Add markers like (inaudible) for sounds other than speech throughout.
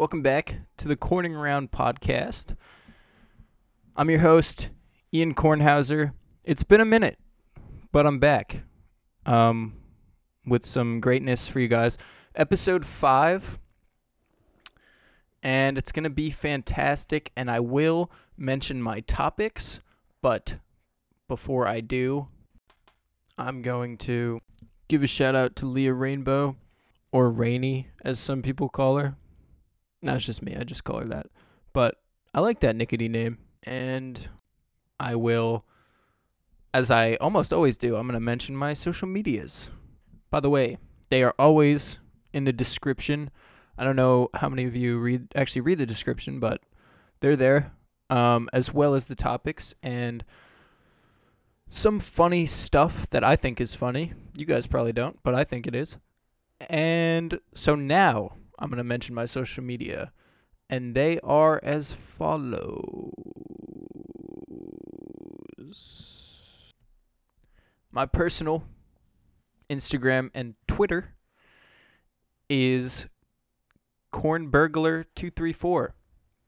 Welcome back to the Korning Round podcast. I'm your host, Ian Kornhauser. It's been a minute, but I'm back um, with some greatness for you guys. Episode 5, and it's going to be fantastic, and I will mention my topics, but before I do, I'm going to give a shout out to Leah Rainbow, or Rainy, as some people call her. It's just me. I just call her that. But I like that Nickety name. And I will, as I almost always do, I'm going to mention my social medias. By the way, they are always in the description. I don't know how many of you read actually read the description, but they're there, um, as well as the topics and some funny stuff that I think is funny. You guys probably don't, but I think it is. And so now I'm going to mention my social media, and they are as follows My personal Instagram and Twitter is Kornburglar234.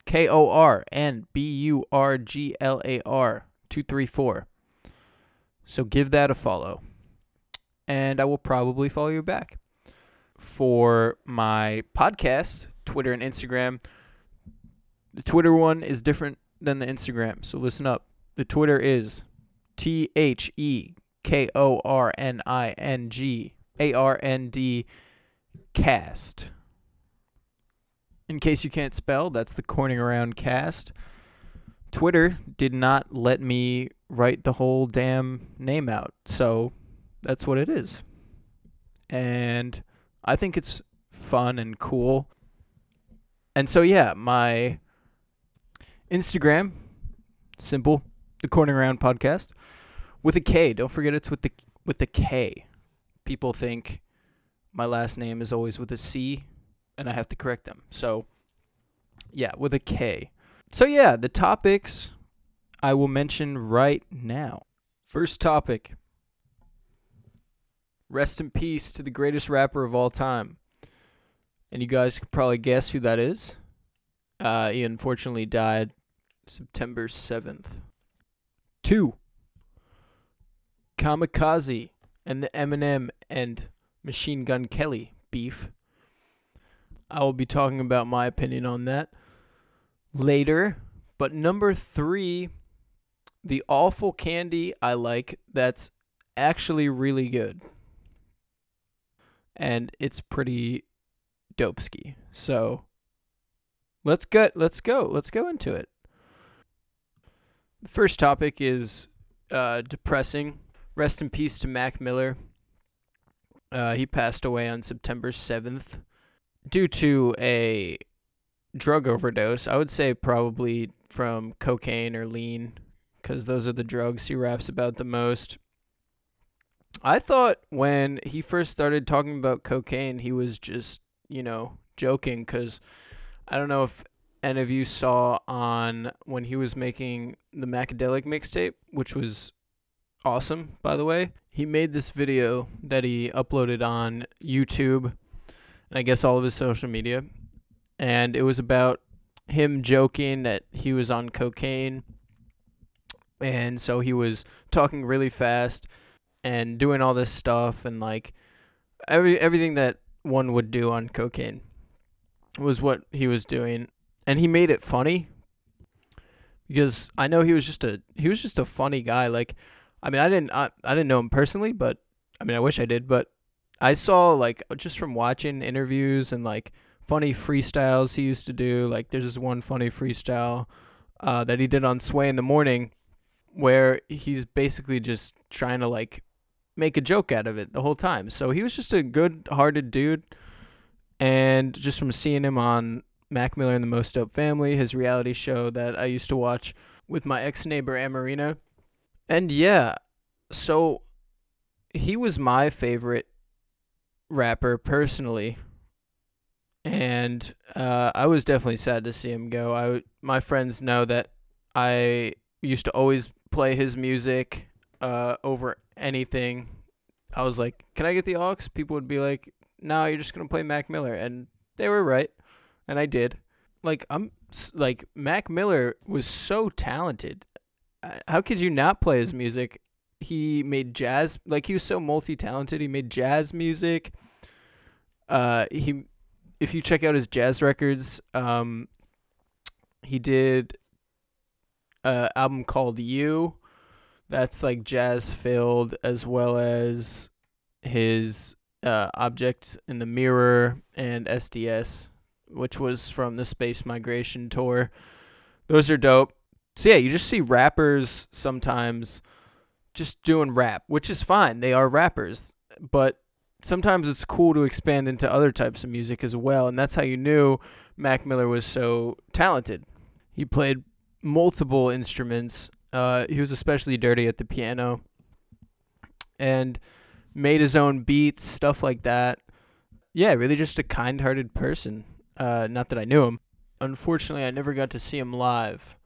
K O R N B U R G L A R 234. So give that a follow. And I will probably follow you back for my podcast, Twitter and Instagram. The Twitter one is different than the Instagram, so listen up. The Twitter is T H E K O R N I N G A R N D cast. In case you can't spell, that's the Korning Around cast. Twitter did not let me write the whole damn name out, so that's what it is. And I think it's fun and cool. And so yeah, my Instagram, simple, the Korning Around podcast with a K. Don't forget it's with the with the K. People think my last name is always with a C and I have to correct them. So yeah, with a K. So yeah, the topics I will mention right now. First topic Rest in peace to the greatest rapper of all time. And you guys can probably guess who that is. Uh, he unfortunately died September 7th. Two. Kamikaze and the Eminem and Machine Gun Kelly beef. I will be talking about my opinion on that later. But number three, the awful candy I like that's actually really good and it's pretty dope. So let's get let's go. Let's go into it. The first topic is uh, depressing. Rest in peace to Mac Miller. Uh, he passed away on September 7th due to a drug overdose. I would say probably from cocaine or lean because those are the drugs he raps about the most. I thought when he first started talking about cocaine, he was just, you know, joking because I don't know if any of you saw on when he was making the Macadelic mixtape, which was awesome, by the way. He made this video that he uploaded on YouTube and I guess all of his social media. And it was about him joking that he was on cocaine. And so he was talking really fast and doing all this stuff and like every everything that one would do on cocaine was what he was doing. And he made it funny because I know he was just a he was just a funny guy. Like I mean I didn't I, I didn't know him personally but I mean I wish I did but I saw like just from watching interviews and like funny freestyles he used to do. Like there's this one funny freestyle uh, that he did on Sway in the morning where he's basically just trying to like make a joke out of it the whole time. So he was just a good-hearted dude, and just from seeing him on Mac Miller and the Most Dope Family, his reality show that I used to watch with my ex neighbor Amarina, and yeah, so he was my favorite rapper personally. And uh, I was definitely sad to see him go. I my friends know that I used to always play his music uh, over anything. I was like, "Can I get the aux?" People would be like, "No, you're just gonna play Mac Miller," and they were right. and I did. Like I'm like Mac Miller was so talented. How could you not play his music? He made jazz like he was so multi-talented. He made jazz music. Uh he if you check out his jazz records, um he did a album called You that's like jazz filled as well as his uh, object in the mirror and SDS which was from the Space Migration Tour. Those are dope. So yeah, you just see rappers sometimes just doing rap, which is fine. They are rappers, but sometimes it's cool to expand into other types of music as well, and that's how you knew Mac Miller was so talented. He played multiple instruments. Uh, he was especially dirty at the piano, and made his own beats, stuff like that. Yeah, really just a kind-hearted person. Uh, not that I knew him. Unfortunately, I never got to see him live.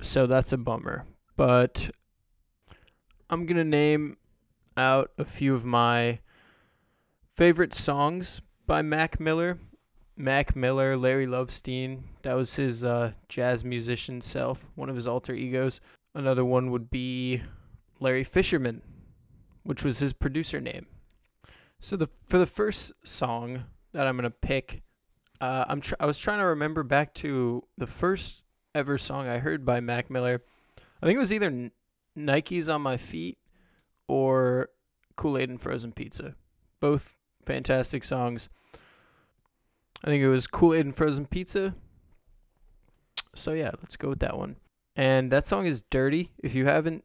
So that's a bummer. But I'm going to name out a few of my favorite songs by Mac Miller. Mac Miller, Larry Lovestein, that was his uh, jazz musician self, one of his alter egos. Another one would be Larry Fisherman, which was his producer name. So the for the first song, that I'm gonna pick. Uh, I'm tr- I was trying to remember back to the first ever song I heard by Mac Miller. I think it was either N- Nikes on My Feet or Kool Aid and Frozen Pizza. Both fantastic songs. I think it was Kool Aid and Frozen Pizza. So yeah, let's go with that one. And that song is Dirty. If you haven't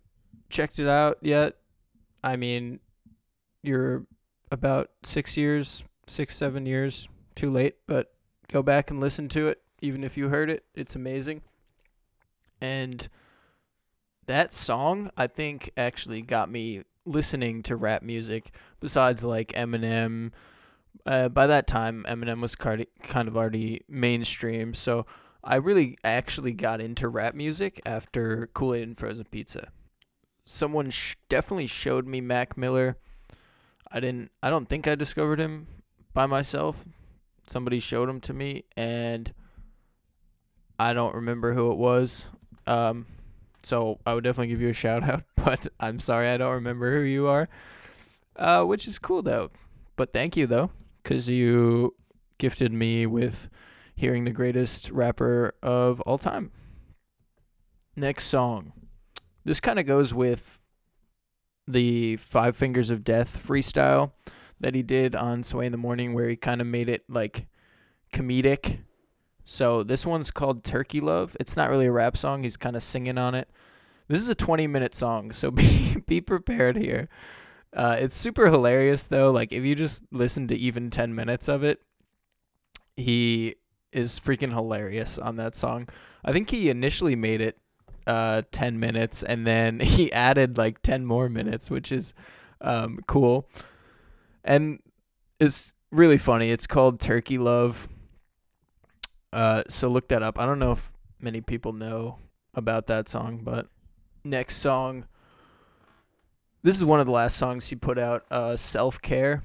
checked it out yet, I mean, you're about six years six, seven years too late, but go back and listen to it. Even if you heard it, it's amazing. And that song, I think, actually got me listening to rap music besides like Eminem. Uh, by that time, Eminem was kind of already mainstream, so I really actually got into rap music after Kool Aid and Frozen Pizza. Someone sh- definitely showed me Mac Miller. I didn't. I don't think I discovered him by myself. Somebody showed him to me, and I don't remember who it was. Um, so I would definitely give you a shout out, (laughs) but I'm sorry I don't remember who you are. Uh, which is cool though. But thank you though, because you gifted me with hearing the greatest rapper of all time. Next song. This kind of goes with the Five Fingers of Death freestyle that he did on Sway in the Morning where he kind of made it like comedic. So this one's called Turkey Love. It's not really a rap song. He's kind of singing on it. This is a 20 minute song, so (laughs) be be prepared here. Uh, it's super hilarious though. Like if you just listen to even 10 minutes of it, he is freaking hilarious on that song. I think he initially made it uh 10 minutes and then (laughs) he added like 10 more minutes, which is um cool and it's really funny. It's called Turkey Love. Uh, so look that up. I don't know if many people know about that song, but next song. This is one of the last songs he put out. Uh, Self Care.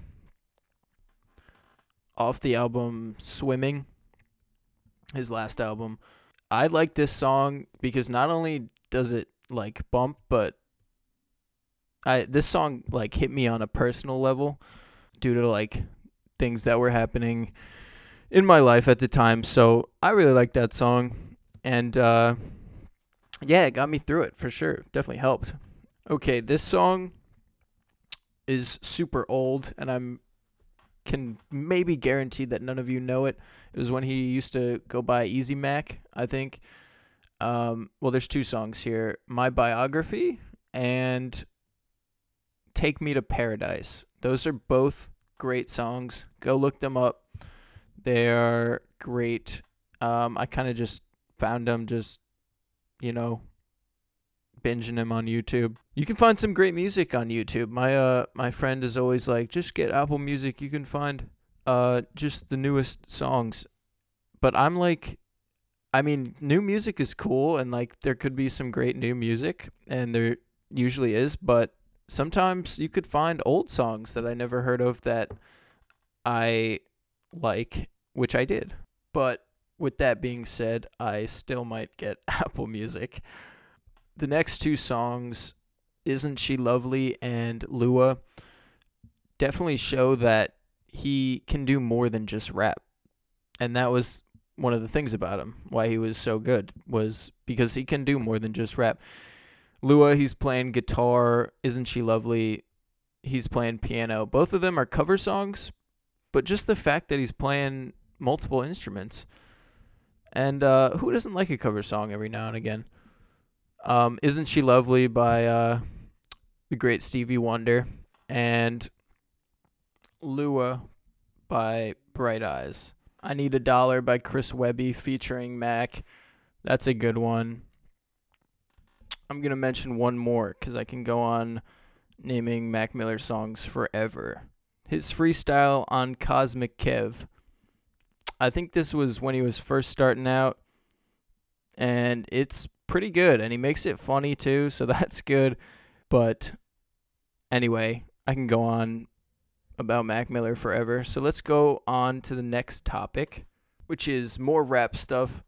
Off the album Swimming. His last album. I like this song because not only does it like bump, but I this song like hit me on a personal level due to like things that were happening in my life at the time. So I really like that song. And uh, yeah, it got me through it for sure. Definitely helped. Okay, this song is super old, and I'm can maybe guarantee that none of you know it. It was when he used to go by Easy Mac, I think. Um, well, there's two songs here: My Biography and Take Me to Paradise. Those are both great songs. Go look them up. They are great. Um, I kind of just found them just, you know, binging them on YouTube. You can find some great music on YouTube. My uh my friend is always like, just get Apple Music. You can find uh just the newest songs. But I'm like I mean, new music is cool and like there could be some great new music and there usually is, but sometimes you could find old songs that I never heard of that I like which I did. But with that being said, I still might get (laughs) Apple Music. The next two songs, Isn't She Lovely and Lua, definitely show that he can do more than just rap. And that was one of the things about him, why he was so good, was because he can do more than just rap. Lua, he's playing guitar. Isn't She Lovely? He's playing piano. Both of them are cover songs, but just the fact that he's playing multiple instruments. And uh, who doesn't like a cover song every now and again? Um, Isn't She Lovely by uh, the great Stevie Wonder and Lua by Bright Eyes. I Need a Dollar by Chris Webby featuring Mac. That's a good one. I'm going to mention one more because I can go on naming Mac Miller songs forever. His freestyle on Cosmic Kev. I think this was when he was first starting out, and it's pretty good. And he makes it funny too, so (laughs) that's good. But anyway, I can go on about Mac Miller forever. So let's go on to the next topic, which is more rap stuff.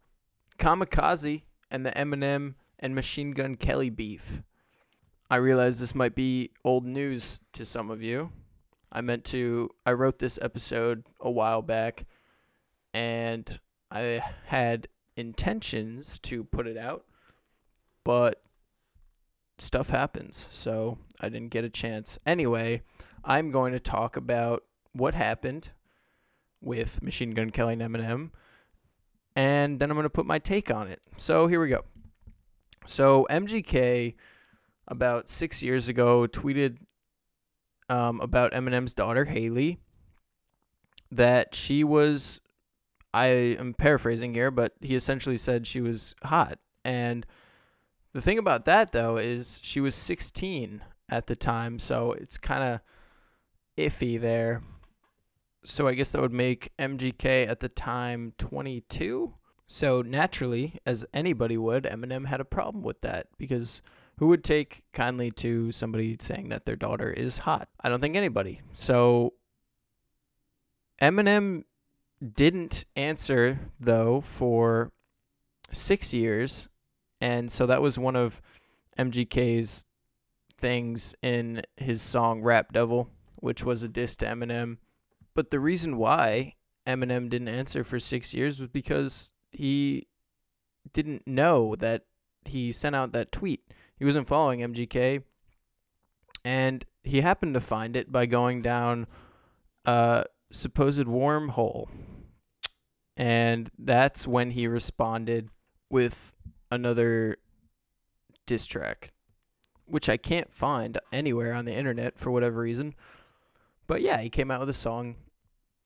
Kamikaze and the Eminem and Machine Gun Kelly beef. I realize this might be old news to some of you. I meant to, I wrote this episode a while back and I had intentions to put it out, but stuff happens, so I didn't get a chance. Anyway, I'm going to talk about what happened with Machine Gun Kelly and Eminem, and then I'm going to put my take on it. So here we go. So MGK about six years ago tweeted um, about Eminem's daughter Hailie that she was I am paraphrasing here, but he essentially said she was hot. And the thing about that though is she was 16 at the time, so it's kind of iffy there. So I guess that would make MGK at the time 22. So naturally, as anybody would, Eminem had a problem with that because who would take kindly to somebody saying that their daughter is hot? I don't think anybody. So Eminem didn't answer though for 6 years and so that was one of MGK's things in his song Rap Devil, which was a diss to Eminem. But the reason why Eminem didn't answer for 6 years was because he didn't know that he sent out that tweet. He wasn't following MGK, and he happened to find it by going down a supposed wormhole. And that's when he responded with another diss track, which I can't find anywhere on the internet for whatever reason. But yeah, he came out with a song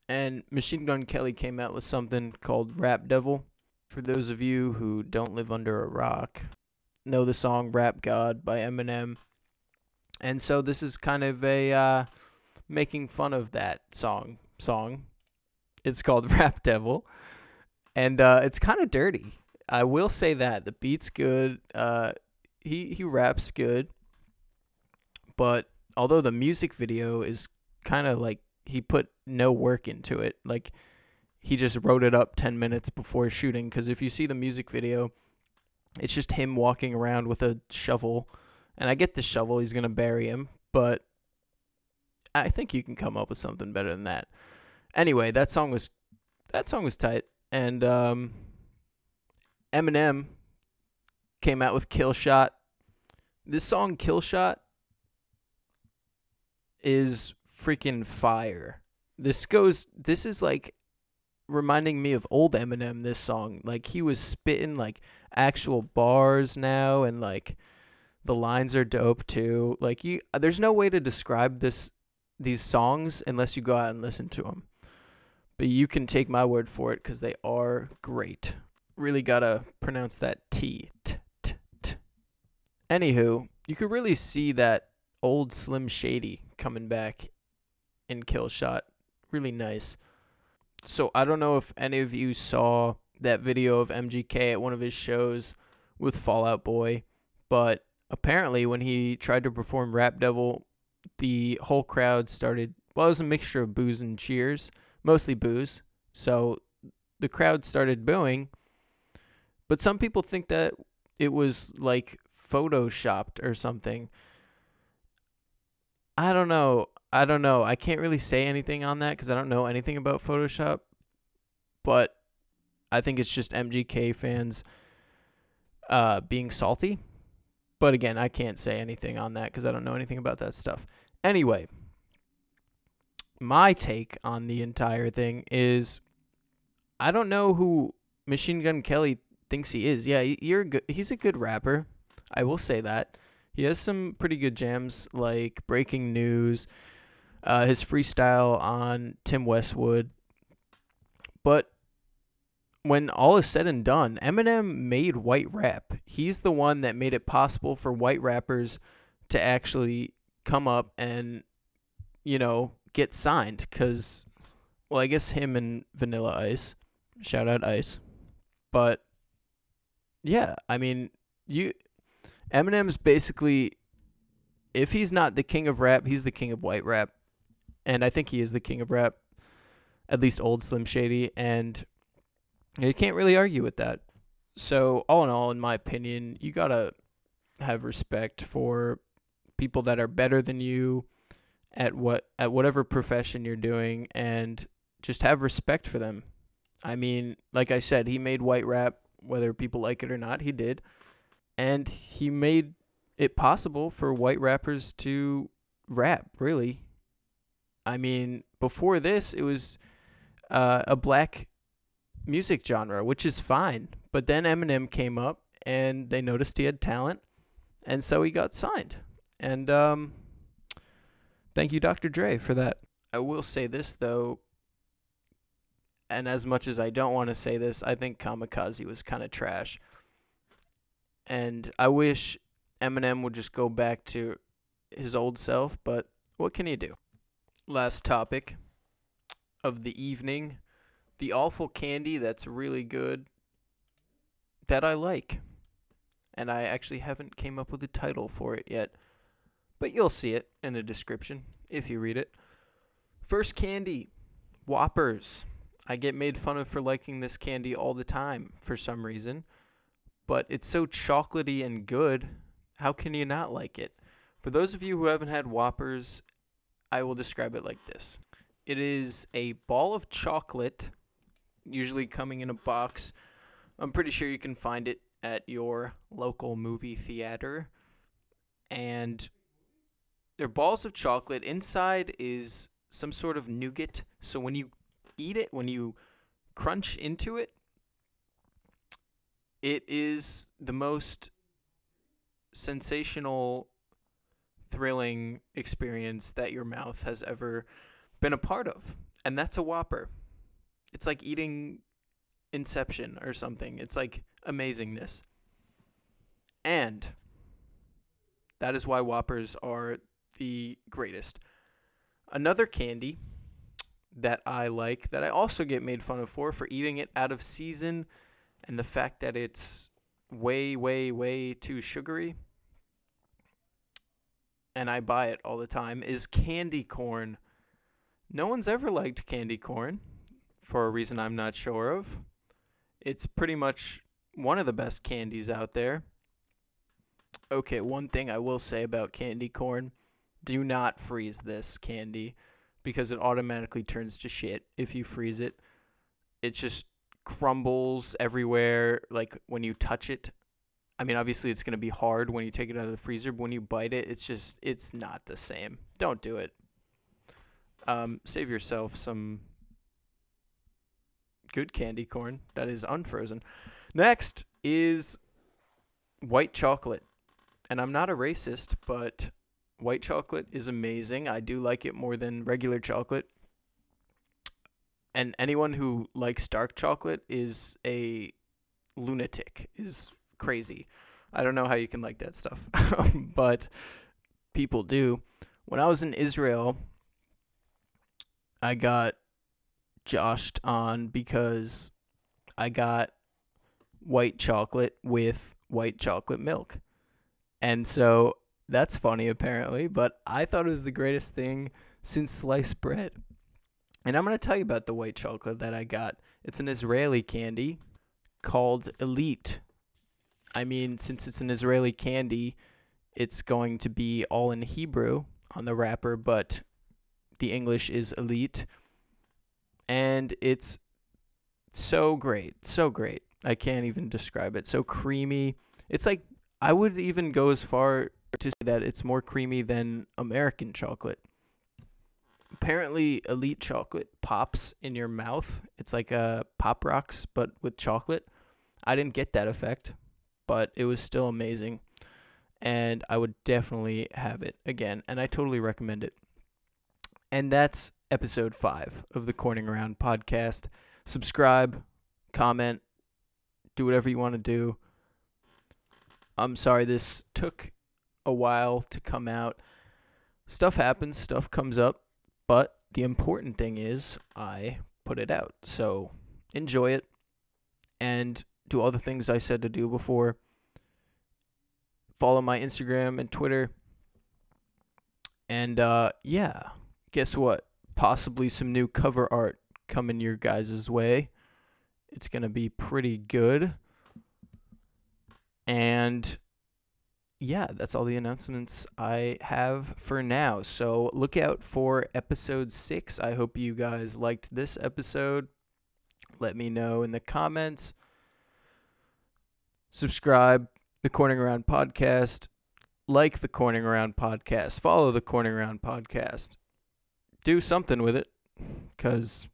and Machine Gun Kelly came out with something called Rap Devil. For those of you who don't live under a rock, know the song Rap God by Eminem. And so this is kind of a uh, making fun of that song. Song. It's called (laughs) Rap Devil, and uh, it's kind of dirty. I will say that the beat's good. Uh, he he raps good, but although the music video is kind of like he put no work into it. Like he just wrote it up 10 minutes before shooting cuz if you see the music video, it's just him walking around with a shovel. And I get the shovel, he's to bury him, but I think you can come up with something better than that. Anyway, that song was that song was tight and um Eminem came out with Kill Shot. This song Kill Shot is freaking fire. This goes this is like reminding me of old Eminem this song. Like he was spitting like actual bars now and like the lines are dope too. Like you there's no way to describe this these songs unless you go out and listen to them. But you can take my word for it cuz they are great. Really got to pronounce that T. T, t, t. Anywho, you could really see that old Slim Shady coming back in Kill Shot. Really nice. So I don't know if any of you saw that video of MGK at one of his shows with Fall Out Boy, but apparently when he tried to perform Rap Devil, the whole crowd started. Well, it was a mixture of booze and cheers, mostly booze. So the crowd started booing. But some people think that it was like photoshopped or something. I don't know. I don't know. I can't really say anything on that because I don't know anything about Photoshop. But I think it's just MGK fans uh, being salty. But again, I can't say anything on that because I don't know anything about that stuff. Anyway, my take on the entire thing is I don't know who Machine Gun Kelly thinks he is. Yeah, you're good. He's a good rapper. I will say that. He has some pretty good jams like Breaking News, uh, his freestyle on Tim Westwood. But when all is said and done, Eminem made white rap. He's the one that made it possible for white rappers to actually come up and, you know, get signed. Because, well, I guess him and Vanilla Ice. Shout out Ice. But, yeah, I mean, you. Eminem's basically, if he's not the king of rap, he's the king of white rap. And I think he is the king of rap, at least old Slim Shady. And you can't really argue with that. So, all in all, in my opinion, you got to have respect for people that are better than you at what at whatever profession you're doing and just have respect for them. I mean, like I said, he made white rap whether people like it or not, he did. And he made it possible for white rappers to rap, really. I mean, before this, it was uh, a black music genre, which is fine. But then Eminem came up and they noticed he had talent, and so he got signed. And um, thank you, Dr. Dre, for that. I will say this though, and as much as I don't want to say this, I think Kamikaze was kind of trash. And I wish Eminem would just go back to his old self, but what can you do? Last topic of the evening the awful candy that's really good that I like. And I actually haven't came up with a title for it yet. But you'll see it in the description if you read it. First candy, Whoppers. I get made fun of for liking this candy all the time for some reason. But it's so chocolatey and good. How can you not like it? For those of you who haven't had Whoppers, I will describe it like this. It is a ball of chocolate usually coming in a box. I'm pretty sure you can find it at your local movie theater. And they're balls of chocolate. Inside is some sort of nougat. So when you eat it, when you crunch into it, it is the most sensational, thrilling experience that your mouth has ever been a part of. And that's a Whopper. It's like eating Inception or something. It's like amazingness. And that is why Whoppers are the greatest. Another candy that I like that I also get made fun of for for eating it out of season and the fact that it's way way way too sugary and I buy it all the time is candy corn. No one's ever liked candy corn for a reason I'm not sure of. It's pretty much one of the best candies out there. Okay, one thing I will say about candy corn do not freeze this candy because it automatically turns to shit if you freeze it. It just crumbles everywhere like when you touch it. I mean, obviously it's going to be hard when you take it out of the freezer, but when you bite it, it's just it's not the same. Don't do it. Um, save yourself some good candy corn that is unfrozen. Next is white chocolate. And I'm not a racist, but white chocolate is amazing. I do like it more than regular chocolate. And anyone who likes dark chocolate is a lunatic, is crazy. I don't know how you can like that stuff, (laughs) but people do. When I was in Israel, I got joshed on because I got white chocolate with white chocolate milk. And so that's funny apparently, but I thought it was the greatest thing since sliced bread. And I'm going to tell you about the white chocolate that I got. It's an Israeli candy called Elite. I mean, since it's an Israeli candy, it's going to be all in Hebrew on the wrapper, but the English is Elite. And it's so great. So great. I can't even describe it. So creamy. It's like I would even go as far to say that it's more creamy than American chocolate. Apparently, Elite chocolate pops in your mouth. It's like a pop rocks, but with chocolate. I didn't get that effect, but it was still amazing. And I would definitely have it again. And I totally recommend it. And that's episode five of the Korning Around podcast. Subscribe, comment, do whatever you want to do. I'm sorry this took a while to come out. Stuff happens, stuff comes up, but the important thing is I put it out. So enjoy it and do all the things I said to do before. Follow my Instagram and Twitter. And uh, yeah, guess what? Possibly some new cover art coming your guys' way. It's going to be pretty good. And yeah, that's all the announcements I have for now. So look out for episode six. I hope you guys liked this episode. Let me know in the comments. Subscribe the Korning Around podcast. Like the Korning Around podcast. Follow the Korning Around podcast. Do something with it because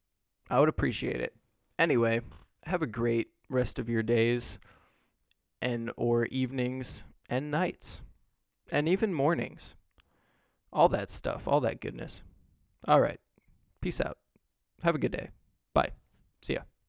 I would appreciate it. Anyway, have a great rest of your days and or evenings and nights and even mornings. All that stuff, all that goodness. All right. Peace out. Have a good day. Bye. See ya.